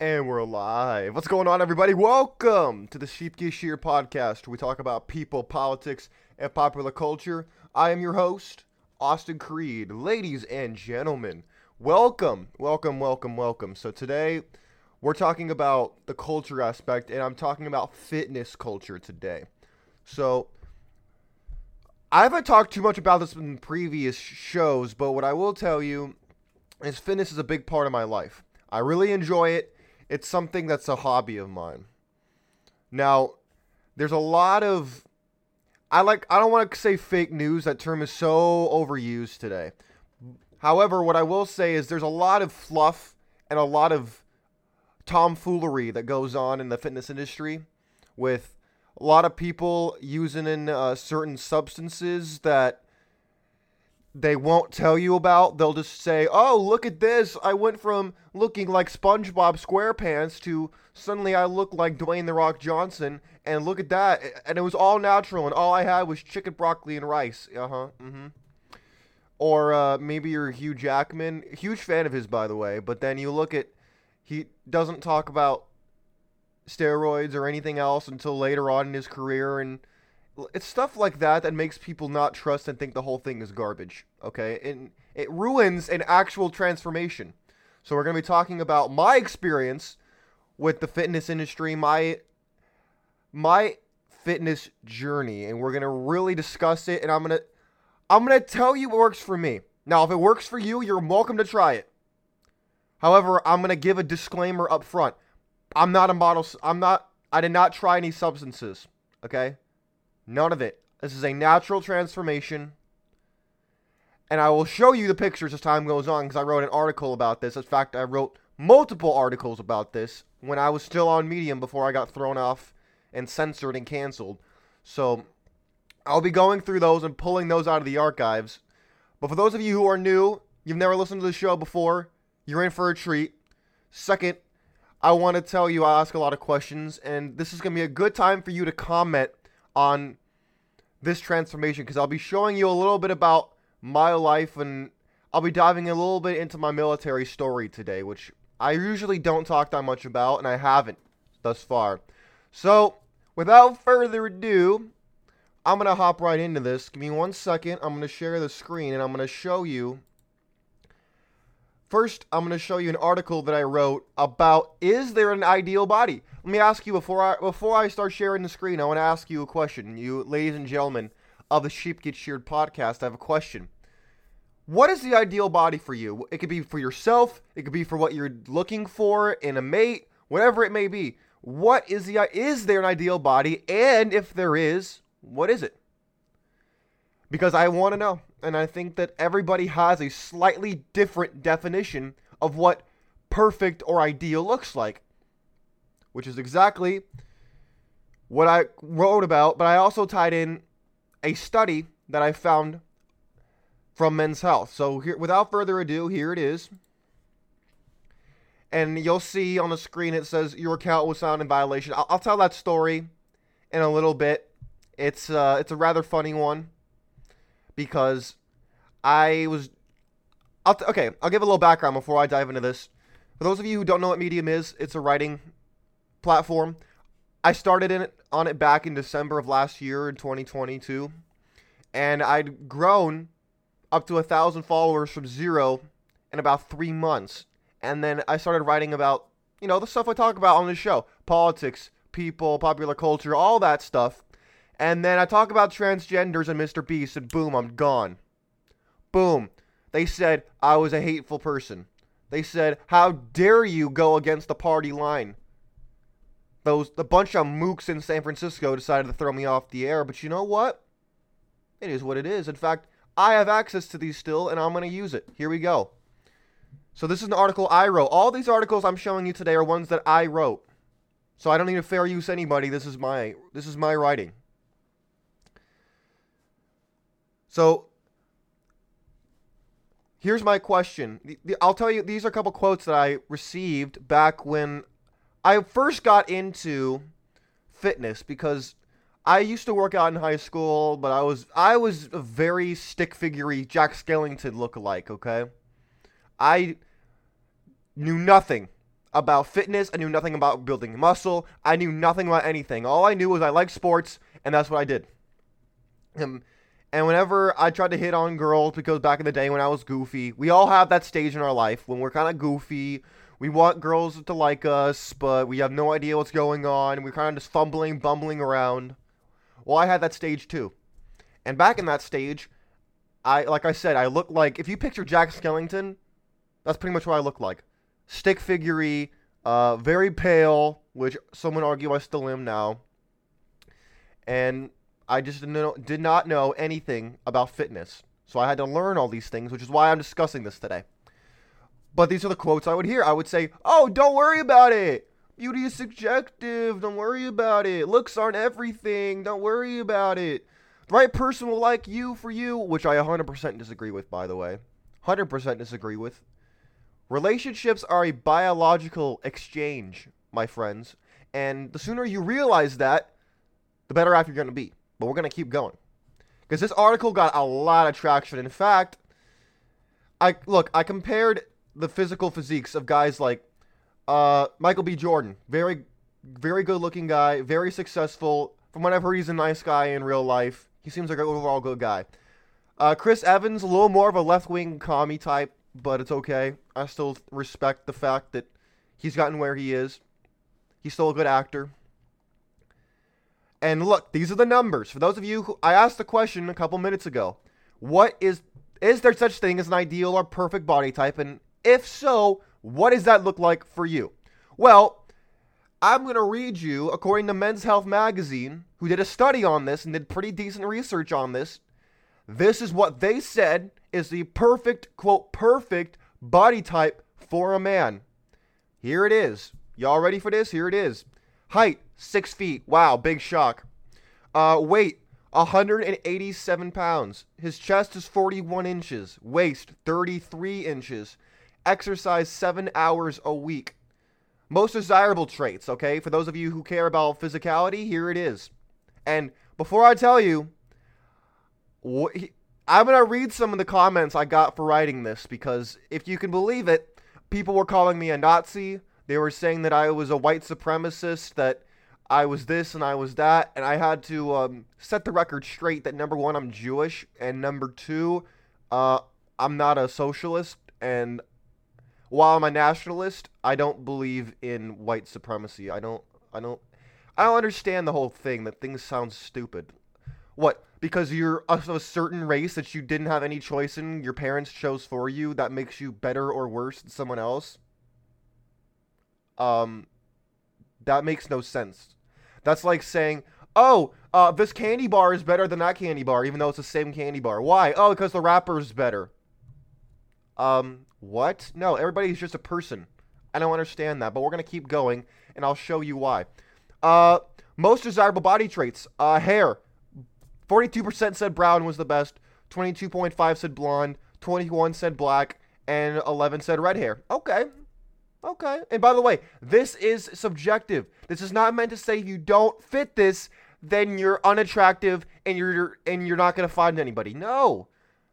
And we're live. What's going on, everybody? Welcome to the Sheep Get Shear podcast, where we talk about people, politics, and popular culture. I am your host, Austin Creed. Ladies and gentlemen, welcome, welcome, welcome, welcome. So today, we're talking about the culture aspect, and I'm talking about fitness culture today. So, I haven't talked too much about this in previous shows, but what I will tell you is fitness is a big part of my life. I really enjoy it. It's something that's a hobby of mine. Now, there's a lot of I like I don't want to say fake news. That term is so overused today. However, what I will say is there's a lot of fluff and a lot of tomfoolery that goes on in the fitness industry with a lot of people using in uh, certain substances that they won't tell you about. They'll just say, "Oh, look at this! I went from looking like SpongeBob SquarePants to suddenly I look like Dwayne the Rock Johnson." And look at that! And it was all natural, and all I had was chicken, broccoli, and rice. Uh huh. Mm-hmm. Or uh, maybe you're Hugh Jackman, huge fan of his, by the way. But then you look at he doesn't talk about steroids or anything else until later on in his career, and it's stuff like that that makes people not trust and think the whole thing is garbage. Okay, and it ruins an actual transformation. So we're gonna be talking about my experience with the fitness industry, my my fitness journey, and we're gonna really discuss it. And I'm gonna I'm gonna tell you what works for me. Now, if it works for you, you're welcome to try it. However, I'm gonna give a disclaimer up front. I'm not a model. I'm not. I did not try any substances. Okay. None of it. This is a natural transformation. And I will show you the pictures as time goes on because I wrote an article about this. In fact, I wrote multiple articles about this when I was still on Medium before I got thrown off and censored and canceled. So I'll be going through those and pulling those out of the archives. But for those of you who are new, you've never listened to the show before, you're in for a treat. Second, I want to tell you I ask a lot of questions, and this is going to be a good time for you to comment on this transformation because I'll be showing you a little bit about my life and I'll be diving a little bit into my military story today, which I usually don't talk that much about and I haven't thus far. So, without further ado, I'm going to hop right into this. Give me one second. I'm going to share the screen and I'm going to show you First, I'm going to show you an article that I wrote about is there an ideal body? Let me ask you before I before I start sharing the screen, I want to ask you a question. You ladies and gentlemen of the Sheep Get Sheared podcast, I have a question. What is the ideal body for you? It could be for yourself, it could be for what you're looking for in a mate, whatever it may be. What is the is there an ideal body and if there is, what is it? Because I want to know and I think that everybody has a slightly different definition of what perfect or ideal looks like, which is exactly what I wrote about, but I also tied in a study that I found from Men's Health. So here, without further ado, here it is. And you'll see on the screen it says your account was found in violation. I'll, I'll tell that story in a little bit. It's uh, it's a rather funny one because I was. I'll t- okay, I'll give a little background before I dive into this. For those of you who don't know what Medium is, it's a writing platform. I started in it, on it back in December of last year in 2022, and I'd grown up to a thousand followers from zero in about three months. And then I started writing about, you know, the stuff I talk about on the show politics, people, popular culture, all that stuff. And then I talk about transgenders and Mr. Beast, and boom, I'm gone. Boom. They said I was a hateful person. They said, "How dare you go against the party line?" Those the bunch of mooks in San Francisco decided to throw me off the air, but you know what? It is what it is. In fact, I have access to these still, and I'm going to use it. Here we go. So this is an article I wrote. All these articles I'm showing you today are ones that I wrote. So I don't need to fair use anybody. This is my this is my writing. So here's my question. I'll tell you, these are a couple quotes that I received back when I first got into fitness because I used to work out in high school, but I was I was a very stick figurey Jack Skellington look-alike. Okay, I knew nothing about fitness. I knew nothing about building muscle. I knew nothing about anything. All I knew was I liked sports, and that's what I did. Um, and whenever I tried to hit on girls, because back in the day when I was goofy, we all have that stage in our life when we're kind of goofy. We want girls to like us, but we have no idea what's going on. We're kind of just fumbling, bumbling around. Well, I had that stage too. And back in that stage, I like I said, I look like if you picture Jack Skellington, that's pretty much what I look like. Stick figurey, uh, very pale, which some would argue I still am now. And I just didn't know, did not know anything about fitness. So I had to learn all these things, which is why I'm discussing this today. But these are the quotes I would hear. I would say, Oh, don't worry about it. Beauty is subjective. Don't worry about it. Looks aren't everything. Don't worry about it. The right person will like you for you, which I 100% disagree with, by the way. 100% disagree with. Relationships are a biological exchange, my friends. And the sooner you realize that, the better off you're going to be. But we're going to keep going. Because this article got a lot of traction. In fact, I look, I compared the physical physiques of guys like uh, Michael B. Jordan. Very, very good looking guy, very successful. From what I've heard, he's a nice guy in real life. He seems like an overall good guy. Uh, Chris Evans, a little more of a left wing commie type, but it's okay. I still respect the fact that he's gotten where he is. He's still a good actor. And look, these are the numbers. For those of you who I asked the question a couple minutes ago, what is is there such thing as an ideal or perfect body type and if so, what does that look like for you? Well, I'm going to read you, according to Men's Health Magazine, who did a study on this and did pretty decent research on this. This is what they said is the perfect, quote, perfect body type for a man. Here it is. Y'all ready for this? Here it is. Height, six feet. Wow, big shock. Uh, weight, 187 pounds. His chest is 41 inches. Waist, 33 inches. Exercise seven hours a week. Most desirable traits, okay? For those of you who care about physicality, here it is. And before I tell you, I'm going to read some of the comments I got for writing this because if you can believe it, people were calling me a Nazi. They were saying that I was a white supremacist, that I was this and I was that. And I had to um, set the record straight that number one, I'm Jewish. And number two, uh, I'm not a socialist. And while I'm a nationalist, I don't believe in white supremacy. I don't I don't I don't understand the whole thing that things sound stupid. What? Because you're of a certain race that you didn't have any choice in, your parents chose for you, that makes you better or worse than someone else? Um that makes no sense. That's like saying, "Oh, uh, this candy bar is better than that candy bar, even though it's the same candy bar. Why? Oh, because the wrapper's better." Um, what? No, everybody's just a person. I don't understand that, but we're gonna keep going, and I'll show you why. Uh, most desirable body traits. Uh, hair. 42% said brown was the best. 22.5 said blonde. 21 said black, and 11 said red hair. Okay. Okay. And by the way, this is subjective. This is not meant to say you don't fit this, then you're unattractive and you're and you're not going to find anybody. No.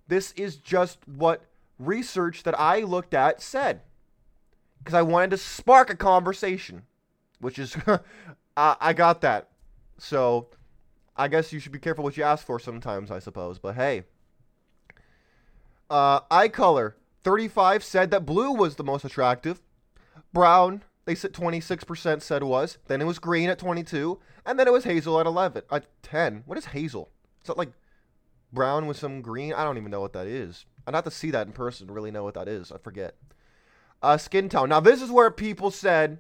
This is just what research that I looked at said. Because I wanted to spark a conversation, which is, I, I got that. So I guess you should be careful what you ask for sometimes, I suppose. But hey. Uh, eye color 35 said that blue was the most attractive. Brown, they said 26% said was. Then it was green at 22. And then it was hazel at 11. At 10. What is hazel? Is that like brown with some green? I don't even know what that is. I'd have to see that in person to really know what that is. I forget. Uh, skin tone. Now, this is where people said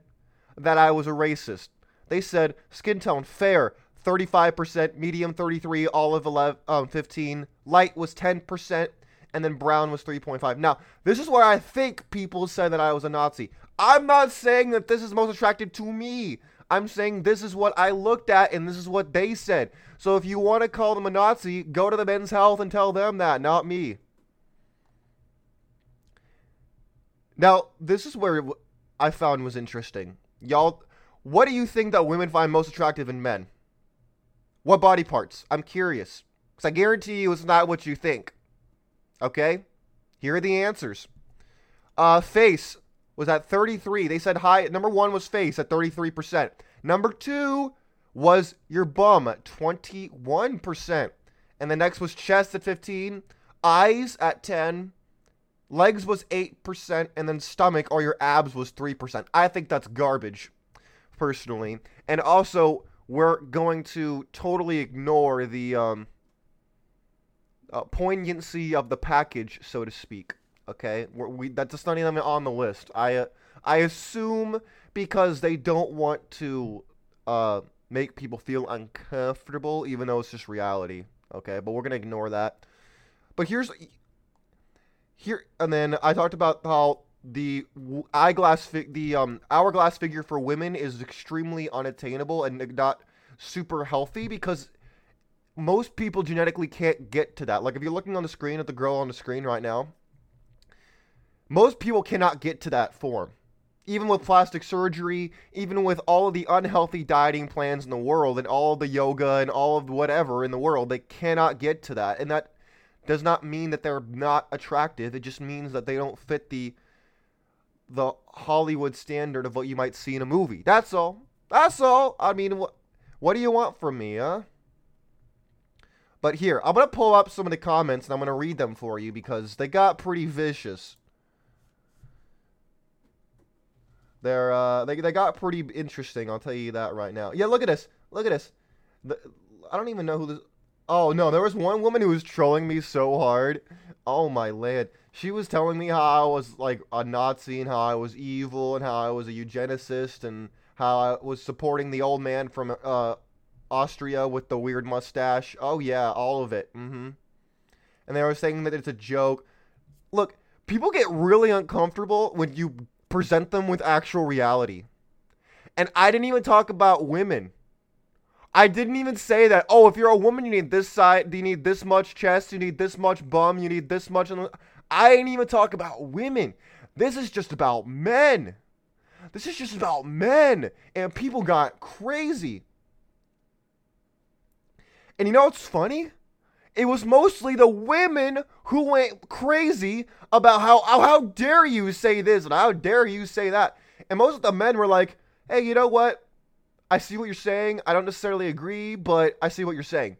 that I was a racist. They said skin tone fair, 35%, medium 33, olive 11, um, 15, light was 10%, and then brown was 3.5. Now, this is where I think people said that I was a Nazi. I'm not saying that this is most attractive to me. I'm saying this is what I looked at and this is what they said. So if you want to call them a Nazi, go to the men's health and tell them that, not me. Now, this is where I found was interesting. Y'all, what do you think that women find most attractive in men? What body parts? I'm curious. Because I guarantee you it's not what you think. Okay? Here are the answers. Uh, face was at 33. They said high. Number one was face at 33%. Number two was your bum at 21%. And the next was chest at 15, eyes at 10, legs was 8%, and then stomach or your abs was 3%. I think that's garbage, personally. And also, we're going to totally ignore the um, uh, poignancy of the package, so to speak. Okay, we're, we that's just not even on the list. I uh, I assume because they don't want to uh, make people feel uncomfortable, even though it's just reality. Okay, but we're gonna ignore that. But here's here, and then I talked about how the eyeglass, the um, hourglass figure for women is extremely unattainable and not super healthy because most people genetically can't get to that. Like if you're looking on the screen at the girl on the screen right now, most people cannot get to that form. Even with plastic surgery, even with all of the unhealthy dieting plans in the world and all of the yoga and all of whatever in the world, they cannot get to that. And that does not mean that they're not attractive. It just means that they don't fit the the Hollywood standard of what you might see in a movie. That's all. That's all. I mean, what what do you want from me, huh? But here, I'm going to pull up some of the comments and I'm going to read them for you because they got pretty vicious. They're uh, they they got pretty interesting. I'll tell you that right now. Yeah, look at this. Look at this. The, I don't even know who this. Oh no, there was one woman who was trolling me so hard. Oh my land. She was telling me how I was like a Nazi and how I was evil and how I was a eugenicist and how I was supporting the old man from uh, Austria with the weird mustache. Oh yeah, all of it. Mm-hmm. And they were saying that it's a joke. Look, people get really uncomfortable when you present them with actual reality. And I didn't even talk about women. I didn't even say that, oh, if you're a woman, you need this side, you need this much chest, you need this much bum, you need this much. I didn't even talk about women. This is just about men. This is just about men. And people got crazy. And you know what's funny? It was mostly the women who went crazy about how, oh, how dare you say this and how dare you say that. And most of the men were like, hey, you know what? I see what you're saying. I don't necessarily agree, but I see what you're saying.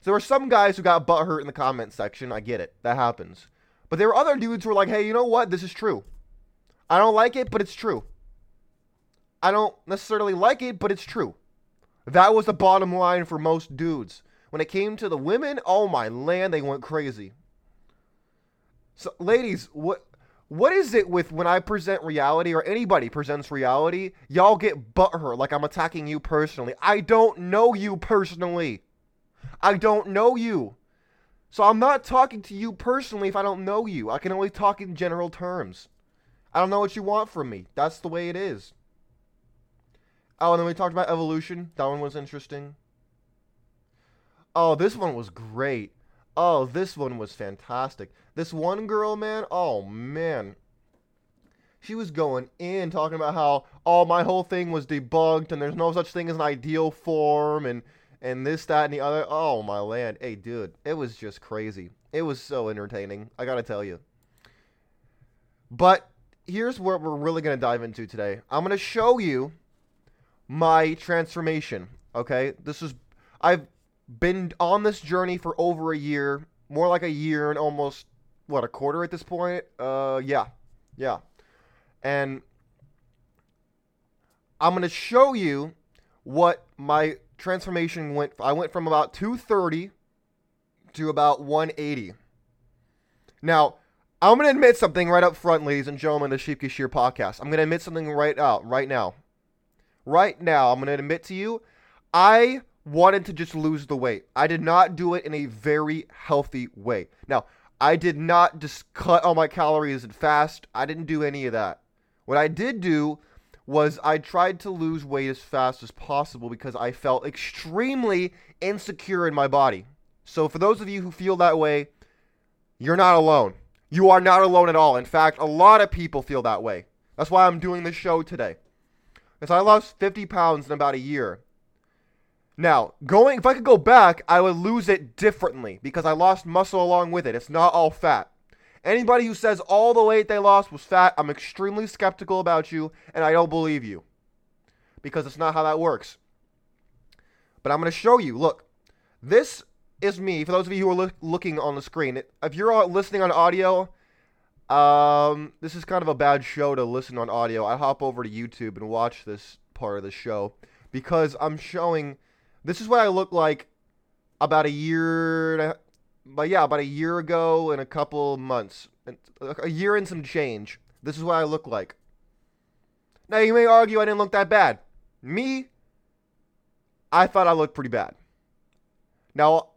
So there were some guys who got butthurt in the comment section. I get it. That happens. But there were other dudes who were like, hey, you know what? This is true. I don't like it, but it's true. I don't necessarily like it, but it's true. That was the bottom line for most dudes. When it came to the women, oh my land, they went crazy. So, ladies, what what is it with when I present reality or anybody presents reality? Y'all get butthurt like I'm attacking you personally. I don't know you personally. I don't know you. So I'm not talking to you personally if I don't know you. I can only talk in general terms. I don't know what you want from me. That's the way it is. Oh, and then we talked about evolution. That one was interesting. Oh, this one was great. Oh, this one was fantastic. This one girl, man, oh man. She was going in talking about how oh my whole thing was debunked and there's no such thing as an ideal form and and this, that, and the other. Oh my land. Hey dude, it was just crazy. It was so entertaining. I gotta tell you. But here's what we're really gonna dive into today. I'm gonna show you my transformation. Okay? This is I've been on this journey for over a year, more like a year and almost what a quarter at this point. Uh, yeah, yeah, and I'm gonna show you what my transformation went. I went from about 230 to about 180. Now, I'm gonna admit something right up front, ladies and gentlemen, the Sheep Shear podcast. I'm gonna admit something right out, right now, right now. I'm gonna admit to you, I wanted to just lose the weight. I did not do it in a very healthy way. Now, I did not just cut all my calories and fast. I didn't do any of that. What I did do was I tried to lose weight as fast as possible because I felt extremely insecure in my body. So, for those of you who feel that way, you're not alone. You are not alone at all. In fact, a lot of people feel that way. That's why I'm doing this show today. Because I lost 50 pounds in about a year. Now, going if I could go back, I would lose it differently because I lost muscle along with it. It's not all fat. Anybody who says all the weight they lost was fat, I'm extremely skeptical about you, and I don't believe you. Because it's not how that works. But I'm going to show you. Look, this is me. For those of you who are look, looking on the screen, if you're listening on audio, um, this is kind of a bad show to listen on audio. I hop over to YouTube and watch this part of the show because I'm showing. This is what I look like about a year, but yeah, about a year ago and a couple months, uh, a year and some change. This is what I look like. Now you may argue I didn't look that bad. Me, I thought I looked pretty bad. Now,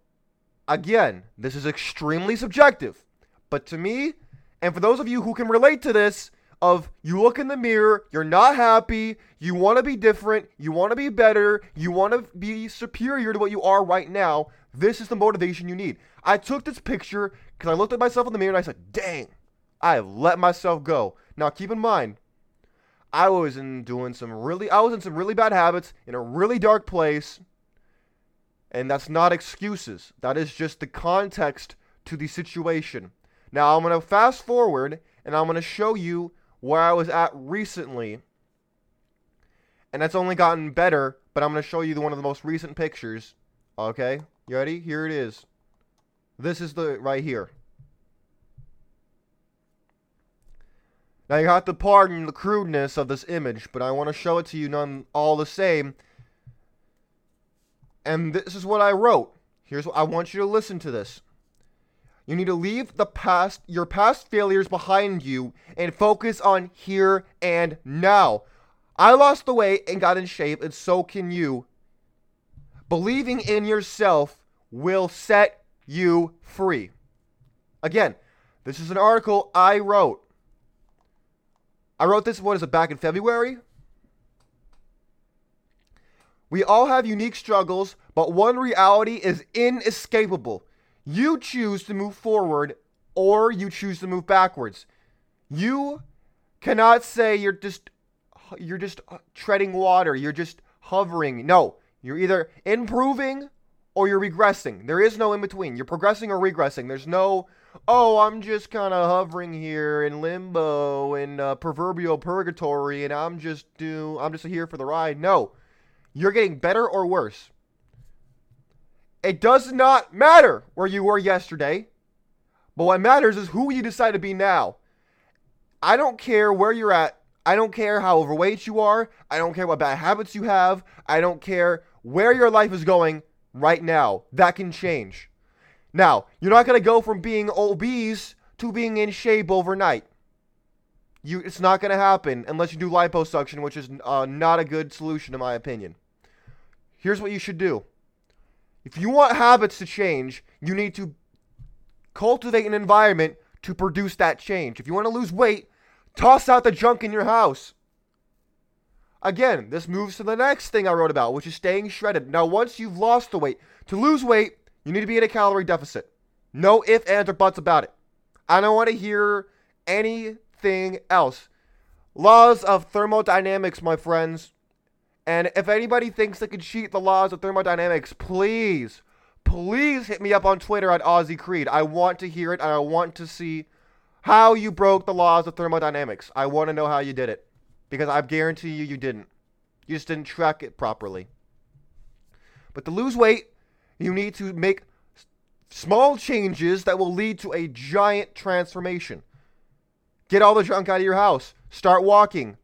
again, this is extremely subjective, but to me, and for those of you who can relate to this, of you look in the mirror, you're not happy, you want to be different, you want to be better, you want to be superior to what you are right now, this is the motivation you need. I took this picture because I looked at myself in the mirror and I said, dang, I let myself go. Now keep in mind, I was in doing some really I was in some really bad habits in a really dark place. And that's not excuses. That is just the context to the situation. Now I'm to fast forward and I'm to show you where I was at recently. And that's only gotten better, but I'm going to show you the, one of the most recent pictures. Okay? You ready? Here it is. This is the right here. Now you have to pardon the crudeness of this image, but I want to show it to you none all the same. And this is what I wrote. Here's what I want you to listen to this. You need to leave the past your past failures behind you and focus on here and now. I lost the weight and got in shape, and so can you. Believing in yourself will set you free. Again, this is an article I wrote. I wrote this, what is it, back in February? We all have unique struggles, but one reality is inescapable. You choose to move forward or you choose to move backwards. You cannot say you're just you're just treading water, you're just hovering. No, you're either improving or you're regressing. There is no in between. You're progressing or regressing. There's no, oh, I'm just kind of hovering here in limbo in uh, proverbial purgatory, and I'm just do I'm just here for the ride. No, you're getting better or worse. It does not matter where you were yesterday, but what matters is who you decide to be now. I don't care where you're at. I don't care how overweight you are. I don't care what bad habits you have. I don't care where your life is going right now. That can change. Now, you're not going to go from being obese to being in shape overnight. You, it's not going to happen unless you do liposuction, which is uh, not a good solution, in my opinion. Here's what you should do if you want habits to change, you need to cultivate an environment to produce that change. If you want to lose weight, toss out the junk in your house. Again, this moves to the next thing I wrote about, which is staying shredded. Now, once you've lost the weight, to lose weight, you need to be in a calorie deficit. No ifs, ands, or buts about it. I don't want to hear anything else. Laws of thermodynamics, my friends. And if anybody thinks they can cheat the laws of thermodynamics, please, please hit me up on Twitter at Aussie Creed. I want to hear it and I want to see how you broke the laws of thermodynamics. I want to know how you did it because I guarantee you, you didn't. You just didn't track it properly. But to lose weight, you need to make small changes that will lead to a giant transformation. Get all the junk out of your house. Start walking.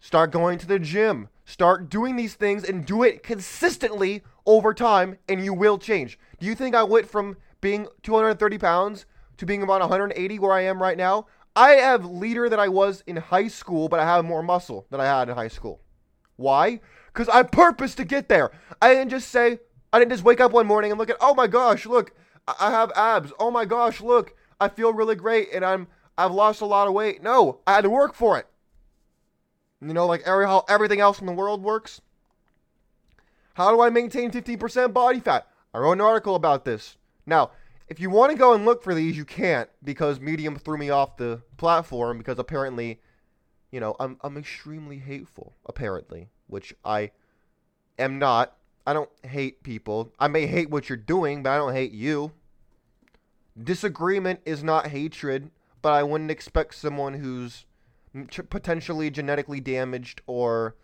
Start going to the gym. Start doing these things and do it consistently over time, and you will change. Do you think I went from being 230 pounds to being about 180 where I am right now? I have leader than I was in high school, but I have more muscle than I had in high school. Why? Because I purpose to get there. I didn't just say, I didn't just wake up one morning and look at, oh my gosh, look, I have abs. Oh my gosh, look, I feel really great and I'm I've lost a lot of weight. No, I had to work for it. You know, like every, how everything else in the world works. How do I maintain 15% body fat? I wrote an article about this. Now, if you want to go and look for these, you can't because Medium threw me off the platform because apparently, you know, I'm I'm extremely hateful apparently, which I am not. I don't hate people. I may hate what you're doing, but I don't hate you. Disagreement is not hatred, but I wouldn't expect someone who's potentially genetically damaged or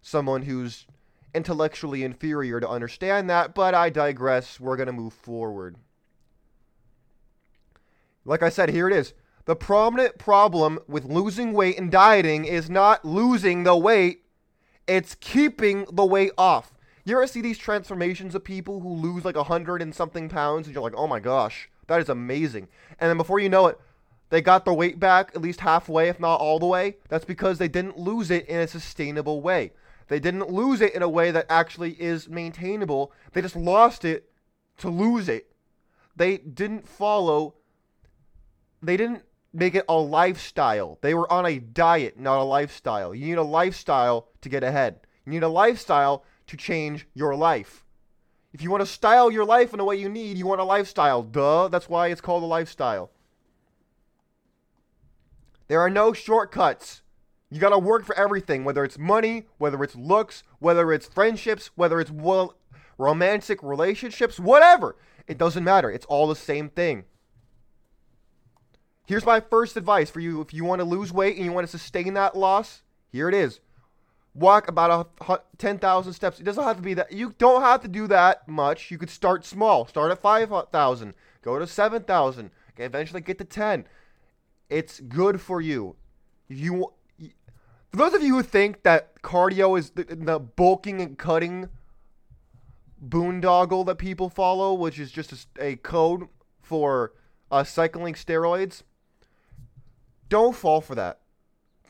someone who's intellectually inferior to understand that, but I digress. We're going to move forward. Like I said, here it is. The prominent problem with losing weight and dieting is not losing the weight, it's keeping the weight off. You ever see these transformations of people who lose like a hundred and something pounds, and you're like, oh my gosh, that is amazing. And then before you know it, they got their weight back at least halfway, if not all the way. That's because they didn't lose it in a sustainable way. They didn't lose it in a way that actually is maintainable. They just lost it to lose it. They didn't follow, they didn't make it a lifestyle. They were on a diet, not a lifestyle. You need a lifestyle to get ahead. You need a lifestyle to change your life. If you want to style your life in a way you need, you want a lifestyle. Duh. That's why it's called a lifestyle. There are no shortcuts. You got to work for everything, whether it's money, whether it's looks, whether it's friendships, whether it's well, romantic relationships, whatever. It doesn't matter. It's all the same thing. Here's my first advice for you if you want to lose weight and you want to sustain that loss. Here it is walk about a 10,000 steps. It doesn't have to be that. You don't have to do that much. You could start small. Start at 5,000. Go to 7,000. Eventually get to 10. It's good for you. You for those of you who think that cardio is the, the bulking and cutting boondoggle that people follow, which is just a, a code for uh, cycling steroids, don't fall for that.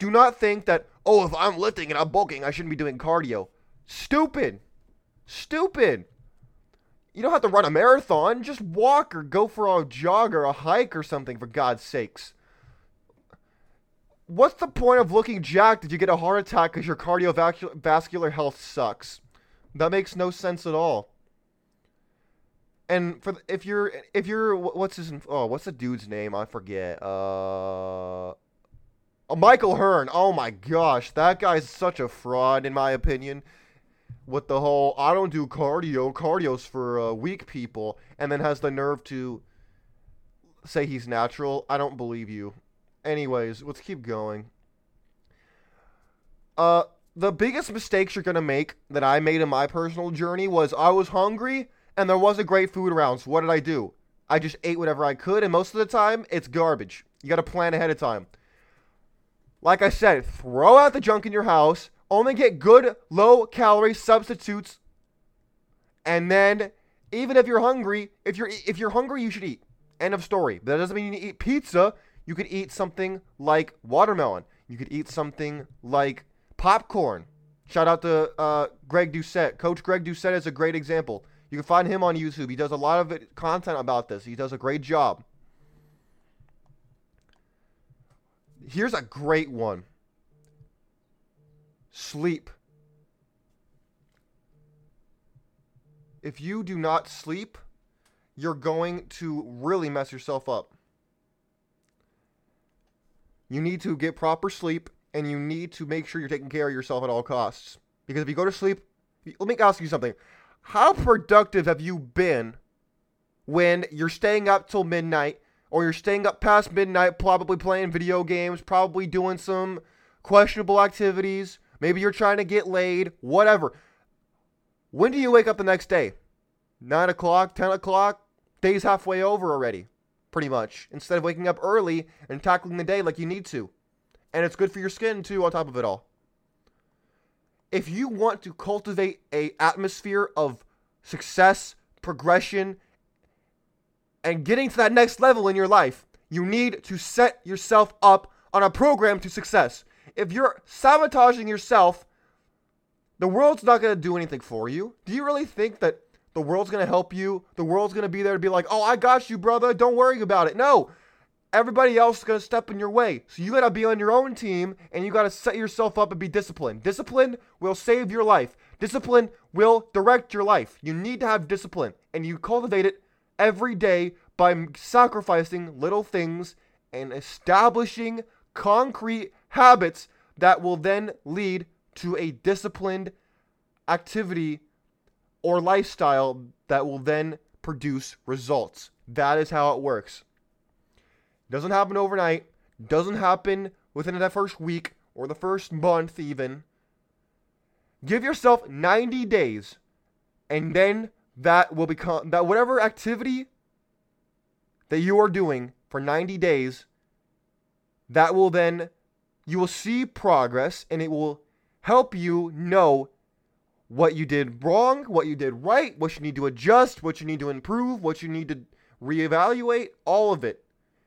Do not think that oh, if I'm lifting and I'm bulking, I shouldn't be doing cardio. Stupid. Stupid. You don't have to run a marathon. Just walk or go for a jog or a hike or something, for God's sakes. What's the point of looking jacked if you get a heart attack because your cardiovascular health sucks? That makes no sense at all. And for if you're if you're what's his oh what's the dude's name I forget uh Mike O'Hearn. Oh my gosh, that guy's such a fraud in my opinion. With the whole I don't do cardio, cardio's for uh, weak people, and then has the nerve to say he's natural. I don't believe you. Anyways, let's keep going. Uh, the biggest mistakes you're gonna make that I made in my personal journey was I was hungry and there wasn't great food around. So what did I do? I just ate whatever I could, and most of the time it's garbage. You gotta plan ahead of time. Like I said, throw out the junk in your house, only get good low calorie substitutes, and then even if you're hungry, if you're if you're hungry, you should eat. End of story. But that doesn't mean you eat pizza. You could eat something like watermelon. You could eat something like popcorn. Shout out to uh, Greg Doucette. Coach Greg Doucette is a great example. You can find him on YouTube. He does a lot of content about this. He does a great job. Here's a great one sleep. If you do not sleep, you're going to really mess yourself up. You need to get proper sleep and you need to make sure you're taking care of yourself at all costs. Because if you go to sleep, let me ask you something. How productive have you been when you're staying up till midnight or you're staying up past midnight, probably playing video games, probably doing some questionable activities. Maybe you're trying to get laid, whatever. When do you wake up the next day? 9 o'clock, 10 o'clock? Day's halfway over already, pretty much. Instead of waking up early and tackling the day like you need to. And it's good for your skin, too, on top of it all. If you want to cultivate a atmosphere of success, progression, and getting to that next level in your life, you need to set yourself up on a program to success. If you're sabotaging yourself, the world's not going to do anything for you. Do you really think that the world's going to help you? The world's going to be there to be like, oh, I got you, brother. Don't worry about it. No. Everybody else is going to step in your way. So you got to be on your own team and you got to set yourself up and be disciplined. Discipline will save your life. Discipline will direct your life. You need to have discipline and you cultivate it every day by sacrificing little things and establishing concrete habits that will then lead to a disciplined activity or lifestyle that will then produce results. That is how it works. Doesn't happen overnight. doesn't happen within that first week or the first month, even, give yourself 90 days and then that will become that whatever activity that you are doing for 90 days that will then you will see progress and it will help you know what you did wrong, what you did right, what you need to adjust, what you need to improve, what you need to reevaluate, all of it.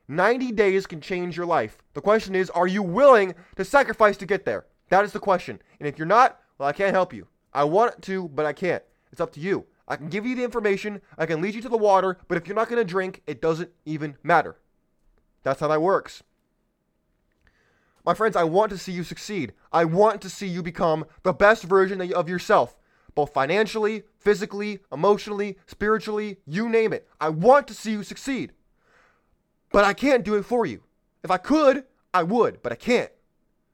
90 days can change your life. The question is, are you willing to sacrifice to get there? That is the question. And if you're not, well, I can't help you. I want to, but I can't. It's up to you. I can give you the information, I can lead you to the water, but if you're not going to drink, it doesn't even matter. That's how that works. My friends, I want to see you succeed. I want to see you become the best version of yourself, both financially, physically, emotionally, spiritually, you name it. I want to see you succeed. But I can't do it for you. If I could, I would, but I can't.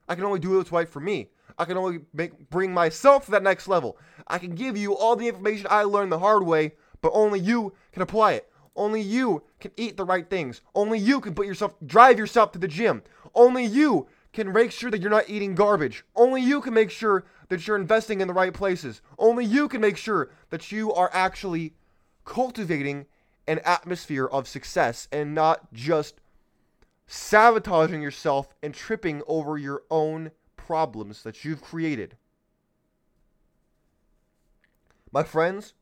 I can only do what's right for me. I can only make, bring myself to that next level. I can give you all the information I learned the hard way, but only you can apply it. Only you can eat the right things. Only you can put yourself, drive yourself to the gym. Only you can make sure that you're not eating garbage. Only you can make sure that you're investing in the right places. Only you can make sure that you are actually cultivating an atmosphere of success and not just sabotaging yourself and tripping over your own problems that you've created. My friends,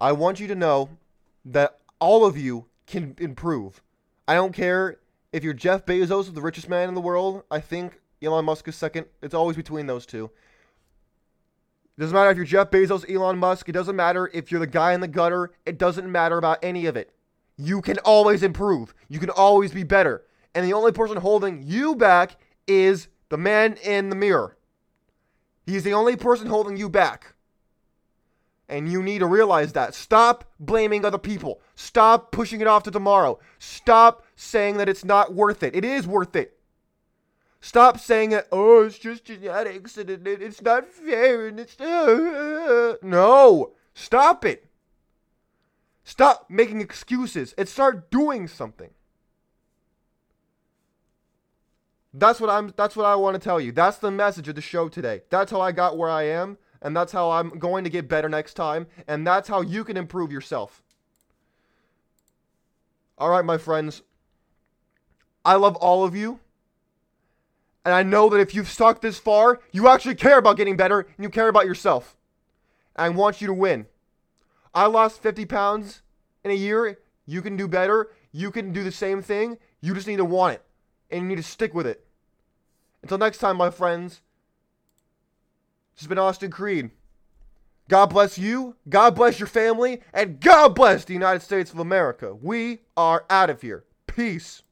I want you to know that all of you can improve. I don't care if you're Jeff Bezos, the richest man in the world, I think Elon Musk is second. It's always between those two. It doesn't matter if you're Jeff Bezos, Elon Musk. It doesn't matter if you're the guy in the gutter. It doesn't matter about any of it. You can always improve. You can always be better. And the only person holding you back is the man in the mirror. He's the only person holding you back. And you need to realize that. Stop blaming other people. Stop pushing it off to tomorrow. Stop saying that it's not worth it. It is worth it. Stop saying that, oh, it's just genetics and it, it, it's not fair and it's. Uh, no! Stop it! Stop making excuses and start doing something. That's what I'm that's what I want to tell you. That's the message of the show today. That's how I got where I am and that's how I'm going to get better next time, and that's how you can improve yourself. All right, my friends. I love all of you. And I know that if you've stuck this far, you actually care about getting better and you care about yourself. And I want you to win. I lost 50 pounds in a year. You can do better. You can do the same thing. You just need to want it. And you need to stick with it. Until next time, my friends. This has been Austin Creed. God bless you, God bless your family, and God bless the United States of America. We are out of here. Peace.